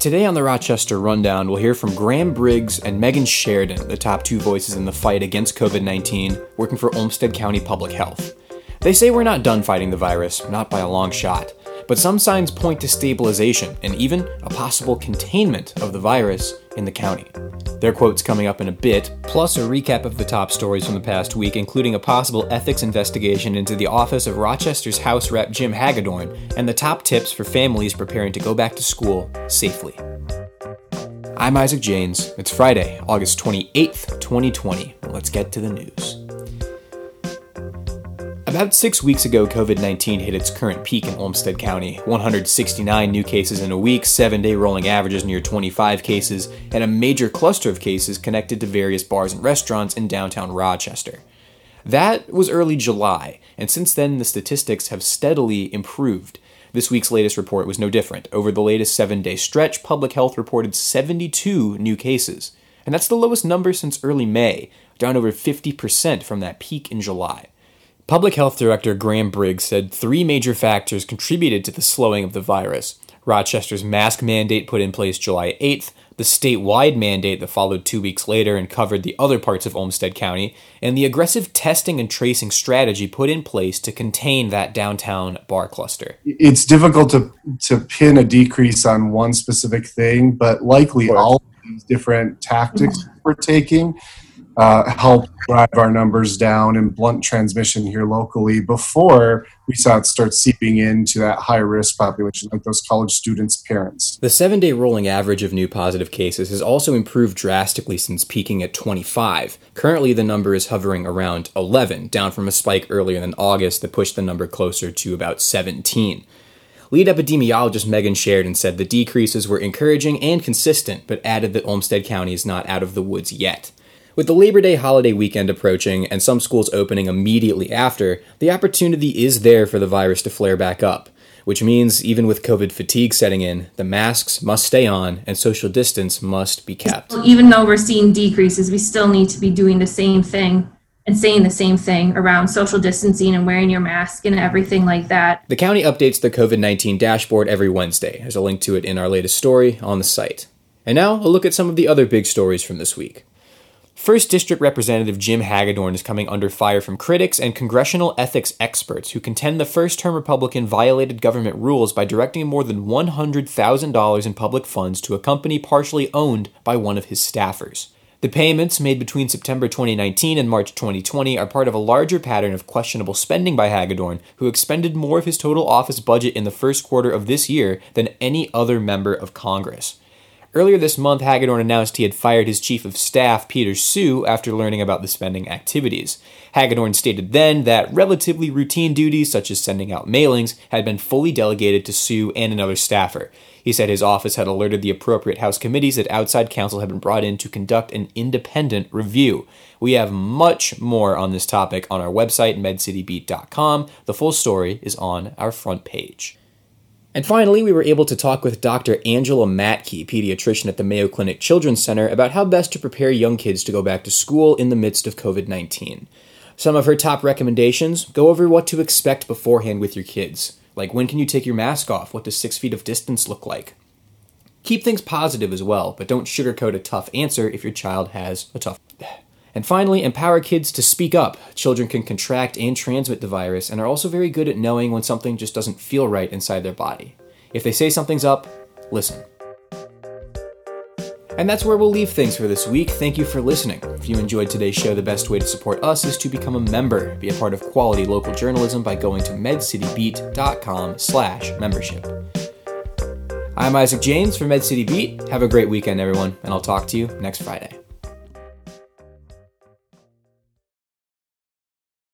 Today on the Rochester Rundown, we'll hear from Graham Briggs and Meaghan Sherden, the top two voices in the fight against COVID 19, working for Olmsted County Public Health. They say we're not done fighting the virus, not by a long shot, but some signs point to stabilization and even a possible containment of the virus in the county. Their quotes coming up in a bit, plus a recap of the top stories from the past week, including a possible ethics investigation into the office of Rochester's House Rep Jim Hagedorn, and the top tips for families preparing to go back to school safely. I'm Isaac Janes. It's Friday, August 28th, 2020. Let's get to the news. About six weeks ago, COVID 19 hit its current peak in Olmsted County 169 new cases in a week, seven day rolling averages near 25 cases, and a major cluster of cases connected to various bars and restaurants in downtown Rochester. That was early July, and since then the statistics have steadily improved. This week's latest report was no different. Over the latest seven day stretch, public health reported 72 new cases. And that's the lowest number since early May, down over 50% from that peak in July. Public Health Director Graham Briggs said three major factors contributed to the slowing of the virus. Rochester's mask mandate put in place July 8th, the statewide mandate that followed two weeks later and covered the other parts of Olmsted County, and the aggressive testing and tracing strategy put in place to contain that downtown bar cluster. It's difficult to, to pin a decrease on one specific thing, but likely all of these different tactics mm-hmm. we're taking uh, help drive our numbers down and blunt transmission here locally before we saw it start seeping into that high risk population, like those college students' parents. The seven day rolling average of new positive cases has also improved drastically since peaking at 25. Currently, the number is hovering around 11, down from a spike earlier in August that pushed the number closer to about 17. Lead epidemiologist Meaghan Sherden said the decreases were encouraging and consistent, but added that Olmsted County is not out of the woods yet. With the Labor Day holiday weekend approaching and some schools opening immediately after, the opportunity is there for the virus to flare back up, which means even with COVID fatigue setting in, the masks must stay on and social distance must be kept. Even though we're seeing decreases, we still need to be doing the same thing and saying the same thing around social distancing and wearing your mask and everything like that. The county updates the COVID 19 dashboard every Wednesday. There's a link to it in our latest story on the site. And now, a look at some of the other big stories from this week. First District Representative Jim Hagedorn is coming under fire from critics and congressional ethics experts who contend the first term Republican violated government rules by directing more than $100,000 in public funds to a company partially owned by one of his staffers. The payments made between September 2019 and March 2020 are part of a larger pattern of questionable spending by Hagedorn, who expended more of his total office budget in the first quarter of this year than any other member of Congress. Earlier this month, Hagedorn announced he had fired his chief of staff, Peter Sue, after learning about the spending activities. Hagedorn stated then that relatively routine duties, such as sending out mailings, had been fully delegated to Sue and another staffer. He said his office had alerted the appropriate House committees that outside counsel had been brought in to conduct an independent review. We have much more on this topic on our website, medcitybeat.com. The full story is on our front page. And finally, we were able to talk with Dr. Angela Mattke, pediatrician at the Mayo Clinic Children's Center, about how best to prepare young kids to go back to school in the midst of COVID 19. Some of her top recommendations go over what to expect beforehand with your kids, like when can you take your mask off? What does six feet of distance look like? Keep things positive as well, but don't sugarcoat a tough answer if your child has a tough. And finally, empower kids to speak up. Children can contract and transmit the virus and are also very good at knowing when something just doesn't feel right inside their body. If they say something's up, listen. And that's where we'll leave things for this week. Thank you for listening. If you enjoyed today's show, the best way to support us is to become a member. Be a part of quality local journalism by going to medcitybeat.com slash membership. I'm Isaac James for MedCity Beat. Have a great weekend, everyone, and I'll talk to you next Friday.